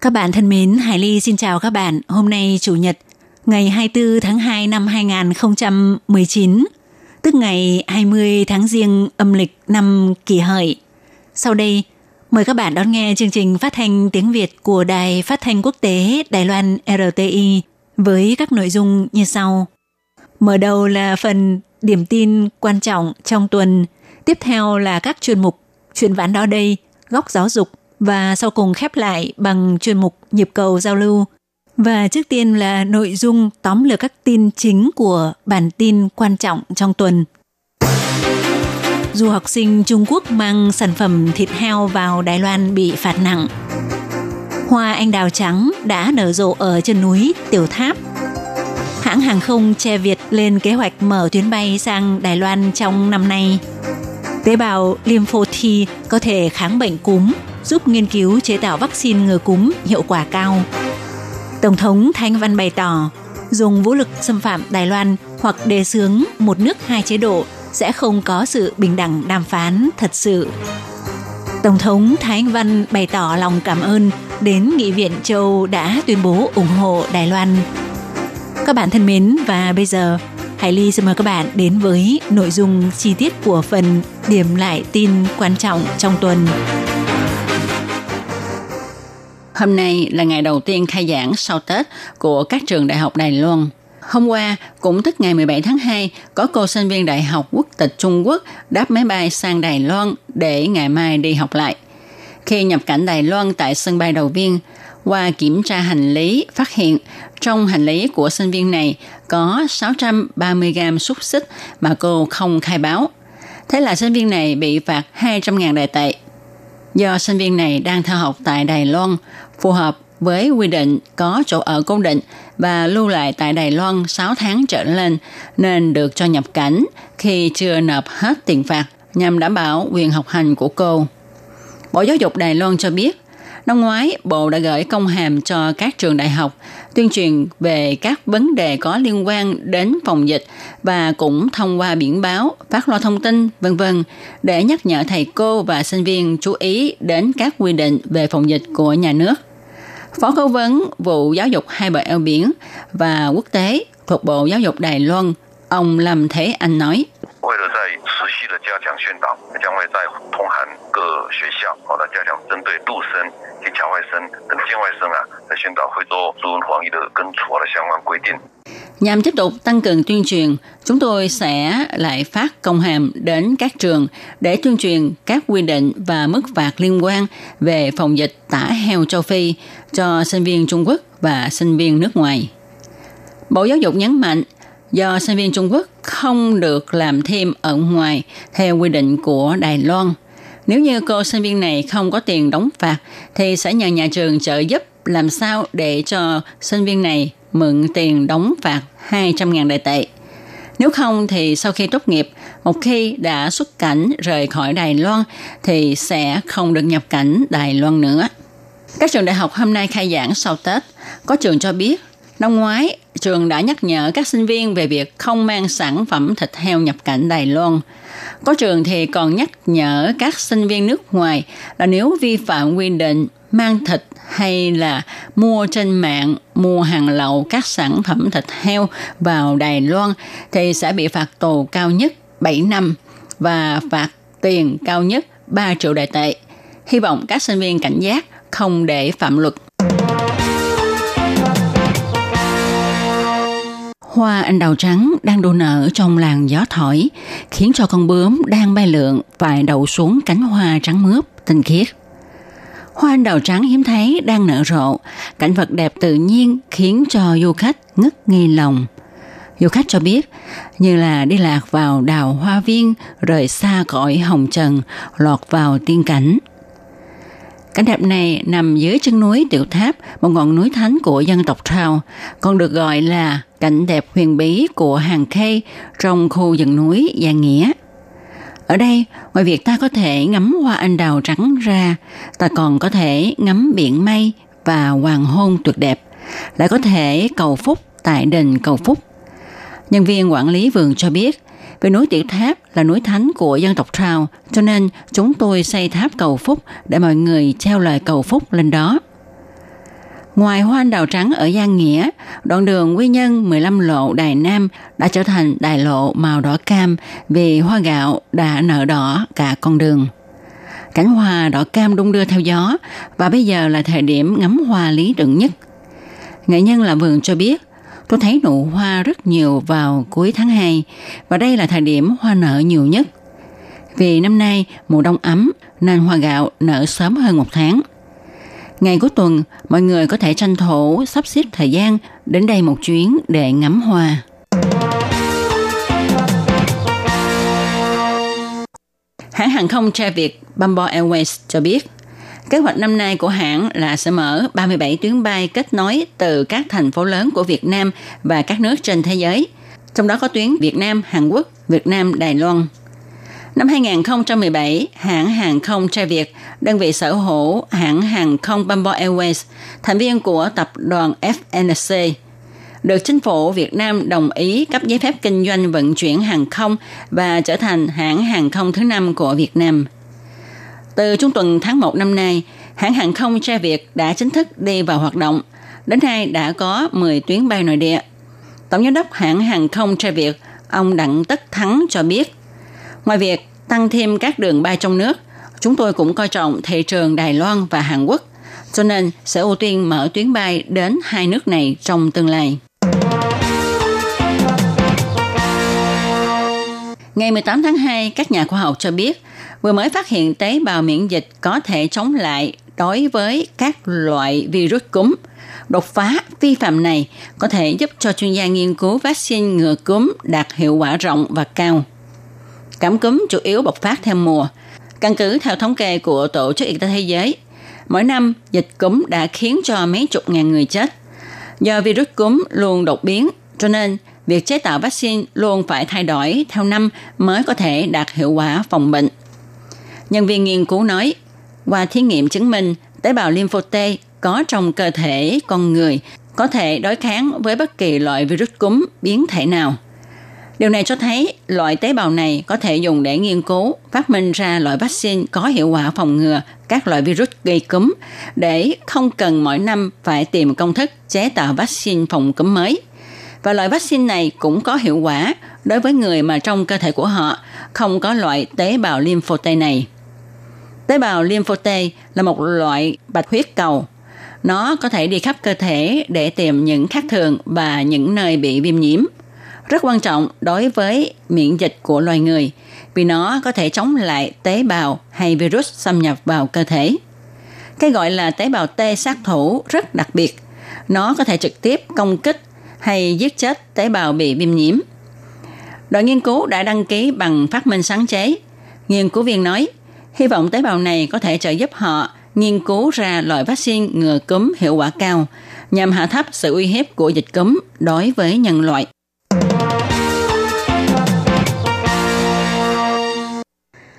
Các bạn thân mến, Hải Ly xin chào các bạn. Hôm nay Chủ nhật, ngày 24 tháng 2 năm 2019, tức ngày 20 tháng Giêng âm lịch năm kỷ hợi. Sau đây, mời các bạn đón nghe chương trình phát thanh tiếng Việt của Đài Phát thanh Quốc tế Đài Loan RTI với các nội dung như sau. Mở đầu là phần điểm tin quan trọng trong tuần, tiếp theo là các chuyên mục chuyện vãn đó đây, góc giáo dục và sau cùng khép lại bằng chuyên mục nhịp cầu giao lưu. Và trước tiên là nội dung tóm lược các tin chính của bản tin quan trọng trong tuần. Du học sinh Trung Quốc mang sản phẩm thịt heo vào Đài Loan bị phạt nặng. Hoa anh đào trắng đã nở rộ ở chân núi Tiểu Tháp. Hãng hàng không che Việt lên kế hoạch mở tuyến bay sang Đài Loan trong năm nay. Tế bào lympho T có thể kháng bệnh cúm, giúp nghiên cứu chế tạo vaccine ngừa cúm hiệu quả cao. Tổng thống Thanh Văn bày tỏ, dùng vũ lực xâm phạm Đài Loan hoặc đề xướng một nước hai chế độ sẽ không có sự bình đẳng đàm phán thật sự. Tổng thống Thái Anh Văn bày tỏ lòng cảm ơn đến Nghị viện châu đã tuyên bố ủng hộ Đài Loan. Các bạn thân mến và bây giờ Hải Ly xin mời các bạn đến với nội dung chi tiết của phần điểm lại tin quan trọng trong tuần. Hôm nay là ngày đầu tiên khai giảng sau Tết của các trường đại học Đài Loan. Hôm qua, cũng tức ngày 17 tháng 2, có cô sinh viên Đại học Quốc tịch Trung Quốc đáp máy bay sang Đài Loan để ngày mai đi học lại. Khi nhập cảnh Đài Loan tại sân bay đầu viên, qua kiểm tra hành lý phát hiện trong hành lý của sinh viên này có 630 gram xúc xích mà cô không khai báo. Thế là sinh viên này bị phạt 200.000 đại tệ. Do sinh viên này đang theo học tại Đài Loan, phù hợp với quy định có chỗ ở cố định và lưu lại tại Đài Loan 6 tháng trở lên nên được cho nhập cảnh khi chưa nộp hết tiền phạt nhằm đảm bảo quyền học hành của cô. Bộ Giáo dục Đài Loan cho biết, năm ngoái Bộ đã gửi công hàm cho các trường đại học tuyên truyền về các vấn đề có liên quan đến phòng dịch và cũng thông qua biển báo, phát loa thông tin, vân vân để nhắc nhở thầy cô và sinh viên chú ý đến các quy định về phòng dịch của nhà nước. Phó cố vấn vụ giáo dục hai bờ eo biển và quốc tế thuộc Bộ Giáo dục Đài Loan, ông Lâm Thế Anh nói. 为了在持续的加强宣导，将会在通函各学校，好的加强针对陆生及侨外生等境外生啊的宣导，会做注文防疫的跟处罚的相关规定。 Nhằm tiếp tục tăng cường tuyên truyền, chúng tôi sẽ lại phát công hàm đến các trường để tuyên truyền các quy định và mức phạt liên quan về phòng dịch tả heo châu Phi cho sinh viên Trung Quốc và sinh viên nước ngoài. Bộ Giáo dục nhấn mạnh, do sinh viên Trung Quốc không được làm thêm ở ngoài theo quy định của Đài Loan. Nếu như cô sinh viên này không có tiền đóng phạt thì sẽ nhờ nhà trường trợ giúp làm sao để cho sinh viên này mượn tiền đóng phạt 200.000 đại tệ. Nếu không thì sau khi tốt nghiệp, một khi đã xuất cảnh rời khỏi Đài Loan thì sẽ không được nhập cảnh Đài Loan nữa. Các trường đại học hôm nay khai giảng sau Tết. Có trường cho biết, năm ngoái trường đã nhắc nhở các sinh viên về việc không mang sản phẩm thịt heo nhập cảnh Đài Loan. Có trường thì còn nhắc nhở các sinh viên nước ngoài là nếu vi phạm quy định mang thịt hay là mua trên mạng, mua hàng lậu các sản phẩm thịt heo vào Đài Loan thì sẽ bị phạt tù cao nhất 7 năm và phạt tiền cao nhất 3 triệu đại tệ. Hy vọng các sinh viên cảnh giác không để phạm luật. Hoa anh đào trắng đang đua nở trong làn gió thổi, khiến cho con bướm đang bay lượn phải đậu xuống cánh hoa trắng mướp, tinh khiết. Hoa anh đào trắng hiếm thấy đang nở rộ, cảnh vật đẹp tự nhiên khiến cho du khách ngất ngây lòng. Du khách cho biết, như là đi lạc vào đào hoa viên, rời xa cõi hồng trần, lọt vào tiên cảnh. Cảnh đẹp này nằm dưới chân núi Tiểu Tháp, một ngọn núi thánh của dân tộc Trao, còn được gọi là cảnh đẹp huyền bí của hàng khê trong khu rừng núi Gia Nghĩa. Ở đây, ngoài việc ta có thể ngắm hoa anh đào trắng ra, ta còn có thể ngắm biển mây và hoàng hôn tuyệt đẹp, lại có thể cầu phúc tại đền cầu phúc. Nhân viên quản lý vườn cho biết, vì núi Tiểu Tháp là núi thánh của dân tộc Trào, cho nên chúng tôi xây tháp cầu phúc để mọi người treo lời cầu phúc lên đó. Ngoài hoa anh đào trắng ở Giang Nghĩa, đoạn đường Quy Nhân 15 lộ Đài Nam đã trở thành đài lộ màu đỏ cam vì hoa gạo đã nở đỏ cả con đường. Cảnh hoa đỏ cam đung đưa theo gió và bây giờ là thời điểm ngắm hoa lý tưởng nhất. Nghệ nhân làm vườn cho biết, tôi thấy nụ hoa rất nhiều vào cuối tháng 2 và đây là thời điểm hoa nở nhiều nhất. Vì năm nay mùa đông ấm nên hoa gạo nở sớm hơn một tháng – Ngày cuối tuần, mọi người có thể tranh thủ sắp xếp thời gian đến đây một chuyến để ngắm hoa. Hãng hàng không Tra Việt Bamboo Airways cho biết, kế hoạch năm nay của hãng là sẽ mở 37 tuyến bay kết nối từ các thành phố lớn của Việt Nam và các nước trên thế giới, trong đó có tuyến Việt Nam, Hàn Quốc, Việt Nam, Đài Loan. Năm 2017, hãng hàng không Tre Việt, đơn vị sở hữu hãng hàng không Bamboo Airways, thành viên của tập đoàn FNC, được chính phủ Việt Nam đồng ý cấp giấy phép kinh doanh vận chuyển hàng không và trở thành hãng hàng không thứ năm của Việt Nam. Từ trung tuần tháng 1 năm nay, hãng hàng không Tre Việt đã chính thức đi vào hoạt động. Đến nay đã có 10 tuyến bay nội địa. Tổng giám đốc hãng hàng không Tre Việt, ông Đặng Tất Thắng cho biết, Ngoài việc tăng thêm các đường bay trong nước, chúng tôi cũng coi trọng thị trường Đài Loan và Hàn Quốc, cho nên sẽ ưu tiên mở tuyến bay đến hai nước này trong tương lai. Ngày 18 tháng 2, các nhà khoa học cho biết vừa mới phát hiện tế bào miễn dịch có thể chống lại đối với các loại virus cúm. Đột phá vi phạm này có thể giúp cho chuyên gia nghiên cứu vaccine ngừa cúm đạt hiệu quả rộng và cao. Cảm cúm chủ yếu bộc phát theo mùa. Căn cứ theo thống kê của Tổ chức Y tế Thế giới, mỗi năm dịch cúm đã khiến cho mấy chục ngàn người chết. Do virus cúm luôn đột biến, cho nên việc chế tạo vaccine luôn phải thay đổi theo năm mới có thể đạt hiệu quả phòng bệnh. Nhân viên nghiên cứu nói, qua thí nghiệm chứng minh tế bào lympho T có trong cơ thể con người có thể đối kháng với bất kỳ loại virus cúm biến thể nào. Điều này cho thấy loại tế bào này có thể dùng để nghiên cứu, phát minh ra loại vaccine có hiệu quả phòng ngừa các loại virus gây cúm để không cần mỗi năm phải tìm công thức chế tạo vaccine phòng cúm mới. Và loại vaccine này cũng có hiệu quả đối với người mà trong cơ thể của họ không có loại tế bào lympho T này. Tế bào lympho T là một loại bạch huyết cầu. Nó có thể đi khắp cơ thể để tìm những khác thường và những nơi bị viêm nhiễm – rất quan trọng đối với miễn dịch của loài người vì nó có thể chống lại tế bào hay virus xâm nhập vào cơ thể. Cái gọi là tế bào T sát thủ rất đặc biệt. Nó có thể trực tiếp công kích hay giết chết tế bào bị viêm nhiễm. Đội nghiên cứu đã đăng ký bằng phát minh sáng chế. Nghiên cứu viên nói, hy vọng tế bào này có thể trợ giúp họ nghiên cứu ra loại vaccine ngừa cúm hiệu quả cao nhằm hạ thấp sự uy hiếp của dịch cúm đối với nhân loại.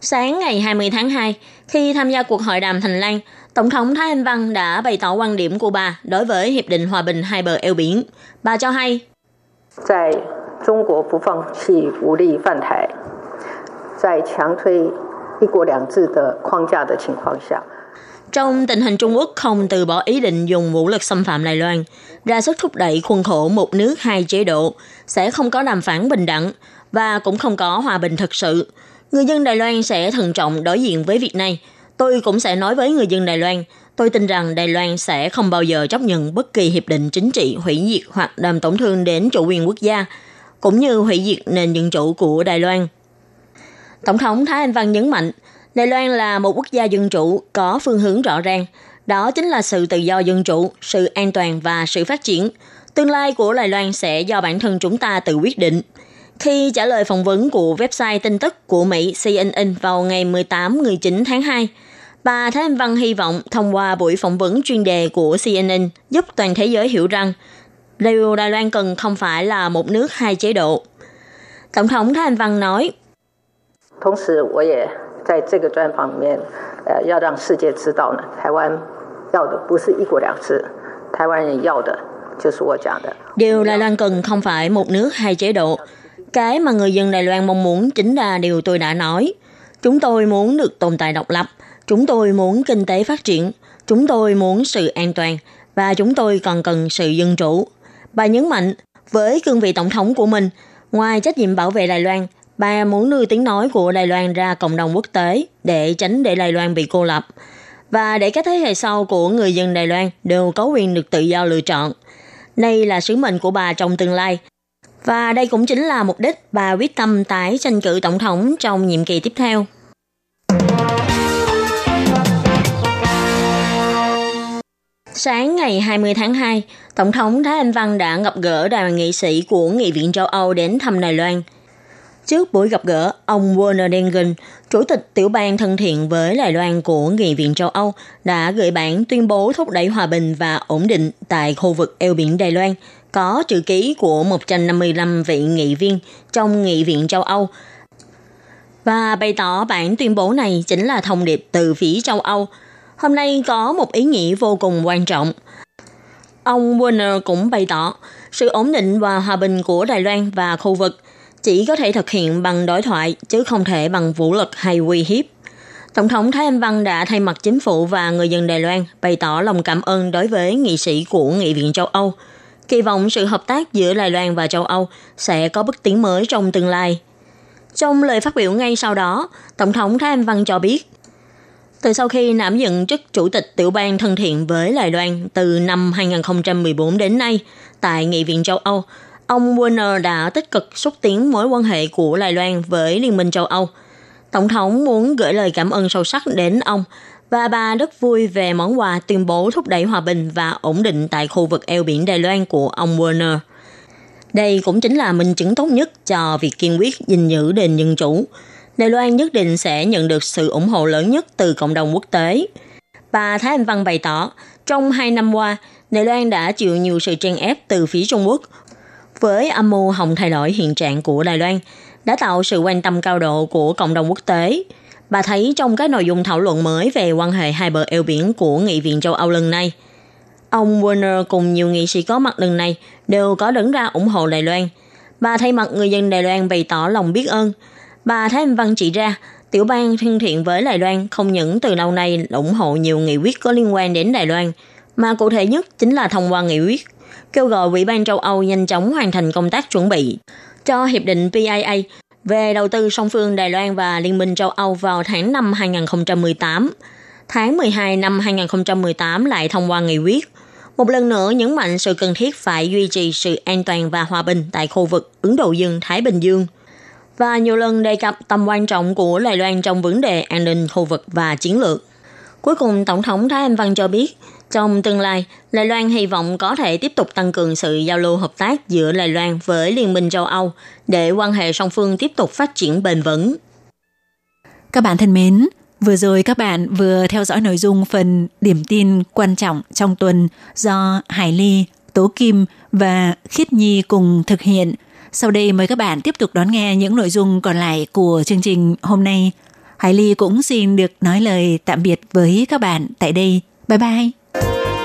Sáng ngày 20 tháng 2, khi tham gia cuộc hội đàm Thành Lan, Tổng thống Thái Anh Văn đã bày tỏ quan điểm của bà đối với Hiệp định Hòa bình hai bờ eo biển. Bà cho hay, tại Trung Quốc 不放弃武力犯台，在强推一国两制的框架的情况下， trong tình hình Trung Quốc không từ bỏ ý định dùng vũ lực xâm phạm Đài Loan, ra sức thúc đẩy khuôn khổ một nước hai chế độ, sẽ không có đàm phán bình đẳng và cũng không có hòa bình thực sự. Người dân Đài Loan sẽ thận trọng đối diện với việc này. Tôi cũng sẽ nói với người dân Đài Loan, tôi tin rằng Đài Loan sẽ không bao giờ chấp nhận bất kỳ hiệp định chính trị hủy diệt hoặc làm tổn thương đến chủ quyền quốc gia, cũng như hủy diệt nền dân chủ của Đài Loan. Tổng thống Thái Anh Văn nhấn mạnh, Đài Loan là một quốc gia dân chủ có phương hướng rõ ràng, đó chính là sự tự do dân chủ, sự an toàn và sự phát triển. Tương lai của Đài Loan sẽ do bản thân chúng ta tự quyết định. Khi trả lời phỏng vấn của website tin tức của Mỹ CNN vào ngày 18-19 tháng 2, Bà Thái Anh Văn hy vọng thông qua buổi phỏng vấn chuyên đề của CNN giúp toàn thế giới hiểu rằng điều Đài Loan cần không phải là một nước hai chế độ. Tổng thống Thái Anh Văn nói, 同时，我也在这个专访里面，呃，要让世界知道呢，台湾要的不是一国两制，台湾人要的就是我讲的。 Điều Đài Loan cần không phải một nước hai chế độ. cái mà người dân Đài Loan mong muốn chính là điều tôi đã nói. Chúng tôi muốn được tồn tại độc lập. Chúng tôi muốn kinh tế phát triển. Chúng tôi muốn sự an toàn. Và chúng tôi còn cần sự dân chủ. Bà nhấn mạnh, với cương vị tổng thống của mình, ngoài trách nhiệm bảo vệ Đài Loan, bà muốn đưa tiếng nói của Đài Loan ra cộng đồng quốc tế để tránh để Đài Loan bị cô lập và để các thế hệ sau của người dân Đài Loan đều có quyền được tự do lựa chọn. Đây là sứ mệnh của bà trong tương lai. Và đây cũng chính là mục đích bà quyết tâm tái tranh cử tổng thống trong nhiệm kỳ tiếp theo. Sáng ngày 20 tháng 2, Tổng thống Thái Anh Văn đã gặp gỡ đoàn nghị sĩ của Nghị viện châu Âu đến thăm Đài Loan. Trước buổi gặp gỡ, ông Werner Dengen, Chủ tịch tiểu ban thân thiện với Đài Loan của Nghị viện châu Âu, đã gửi bản tuyên bố thúc đẩy hòa bình và ổn định tại khu vực eo biển Đài Loan, có chữ ký của 155 vị nghị viên trong Nghị viện châu Âu, và bày tỏ bản tuyên bố này chính là thông điệp từ phía châu Âu. Hôm nay có một ý nghĩa vô cùng quan trọng. Ông Werner cũng bày tỏ sự ổn định và hòa bình của Đài Loan và khu vực chỉ có thể thực hiện bằng đối thoại chứ không thể bằng vũ lực hay uy hiếp. Tổng thống Thái Anh Văn đã thay mặt chính phủ và người dân Đài Loan bày tỏ lòng cảm ơn đối với nghị sĩ của Nghị viện châu Âu, kỳ vọng sự hợp tác giữa Đài Loan và châu Âu sẽ có bước tiến mới trong tương lai. Trong lời phát biểu ngay sau đó, Tổng thống Thái Anh Văn cho biết, từ sau khi đảm nhận chức Chủ tịch Tiểu ban thân thiện với Đài Loan từ năm 2014 đến nay tại Nghị viện châu Âu, ông Werner đã tích cực xúc tiến mối quan hệ của Đài Loan với Liên minh châu Âu. Tổng thống muốn gửi lời cảm ơn sâu sắc đến ông và bà rất vui về món quà tuyên bố thúc đẩy hòa bình và ổn định tại khu vực eo biển Đài Loan của ông Werner. Đây cũng chính là minh chứng tốt nhất cho việc kiên quyết gìn giữ nền dân chủ. Đài Loan nhất định sẽ nhận được sự ủng hộ lớn nhất từ cộng đồng quốc tế. Bà Thái Anh Văn bày tỏ, trong hai năm qua, Đài Loan đã chịu nhiều sự trang ép từ phía Trung Quốc. Với âm mưu hồng thay đổi hiện trạng của Đài Loan, đã tạo sự quan tâm cao độ của cộng đồng quốc tế. Bà thấy trong các nội dung thảo luận mới về quan hệ hai bờ eo biển của Nghị viện châu Âu lần này, ông Werner cùng nhiều nghị sĩ có mặt lần này đều có đứng ra ủng hộ Đài Loan. Bà thay mặt người dân Đài Loan bày tỏ lòng biết ơn. Bà Thái Anh Văn chỉ ra, tiểu bang thân thiện với Đài Loan không những từ lâu nay ủng hộ nhiều nghị quyết có liên quan đến Đài Loan, mà cụ thể nhất chính là thông qua nghị quyết kêu gọi Ủy ban châu Âu nhanh chóng hoàn thành công tác chuẩn bị cho Hiệp định PIA về đầu tư song phương Đài Loan và Liên minh châu Âu vào tháng 5 2018. Tháng 12 năm 2018 lại thông qua nghị quyết. Một lần nữa nhấn mạnh sự cần thiết phải duy trì sự an toàn và hòa bình tại khu vực Ấn Độ Dương-Thái Bình Dương và nhiều lần đề cập tầm quan trọng của Đài Loan trong vấn đề an ninh khu vực và chiến lược. Cuối cùng, Tổng thống Thái Anh Văn cho biết, trong tương lai, Đài Loan hy vọng có thể tiếp tục tăng cường sự giao lưu hợp tác giữa Đài Loan với Liên minh châu Âu để quan hệ song phương tiếp tục phát triển bền vững. Các bạn thân mến, vừa rồi các bạn vừa theo dõi nội dung phần điểm tin quan trọng trong tuần do Hải Ly, Tố Kim và Khiết Nhi cùng thực hiện. Sau đây mời các bạn tiếp tục đón nghe những nội dung còn lại của chương trình hôm nay. Hải Ly cũng xin được nói lời tạm biệt với các bạn tại đây. Bye bye!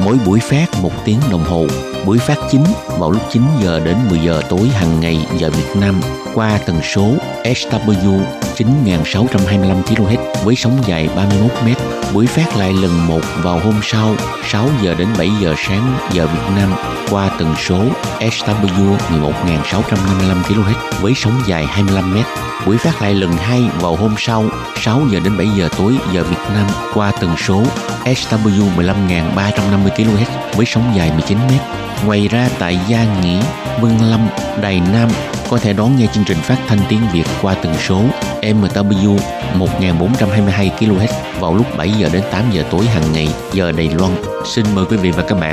mỗi buổi phát một tiếng đồng hồ. Buổi phát chính vào lúc 9 giờ đến 10 giờ tối hàng ngày giờ Việt Nam qua tần số SW 9625 kHz với sóng dài 31 m. Buổi phát lại lần một vào hôm sau 6 giờ đến 7 giờ sáng giờ Việt Nam qua tần số SW 11655 kHz với sóng dài 25 m. Buổi phát lại lần hai vào hôm sau 6 giờ đến 7 giờ tối giờ Việt Nam qua tần số SW 15350 kHz với sóng dài 19 m. Ngoài ra tại Gia Nghĩa, Vân Lâm, Đài Nam có thể đón nghe chương trình phát thanh tiếng Việt qua tần số MW 1422 kHz vào lúc 7 giờ đến 8 giờ tối hàng ngày giờ Đài Loan. Xin mời quý vị và các bạn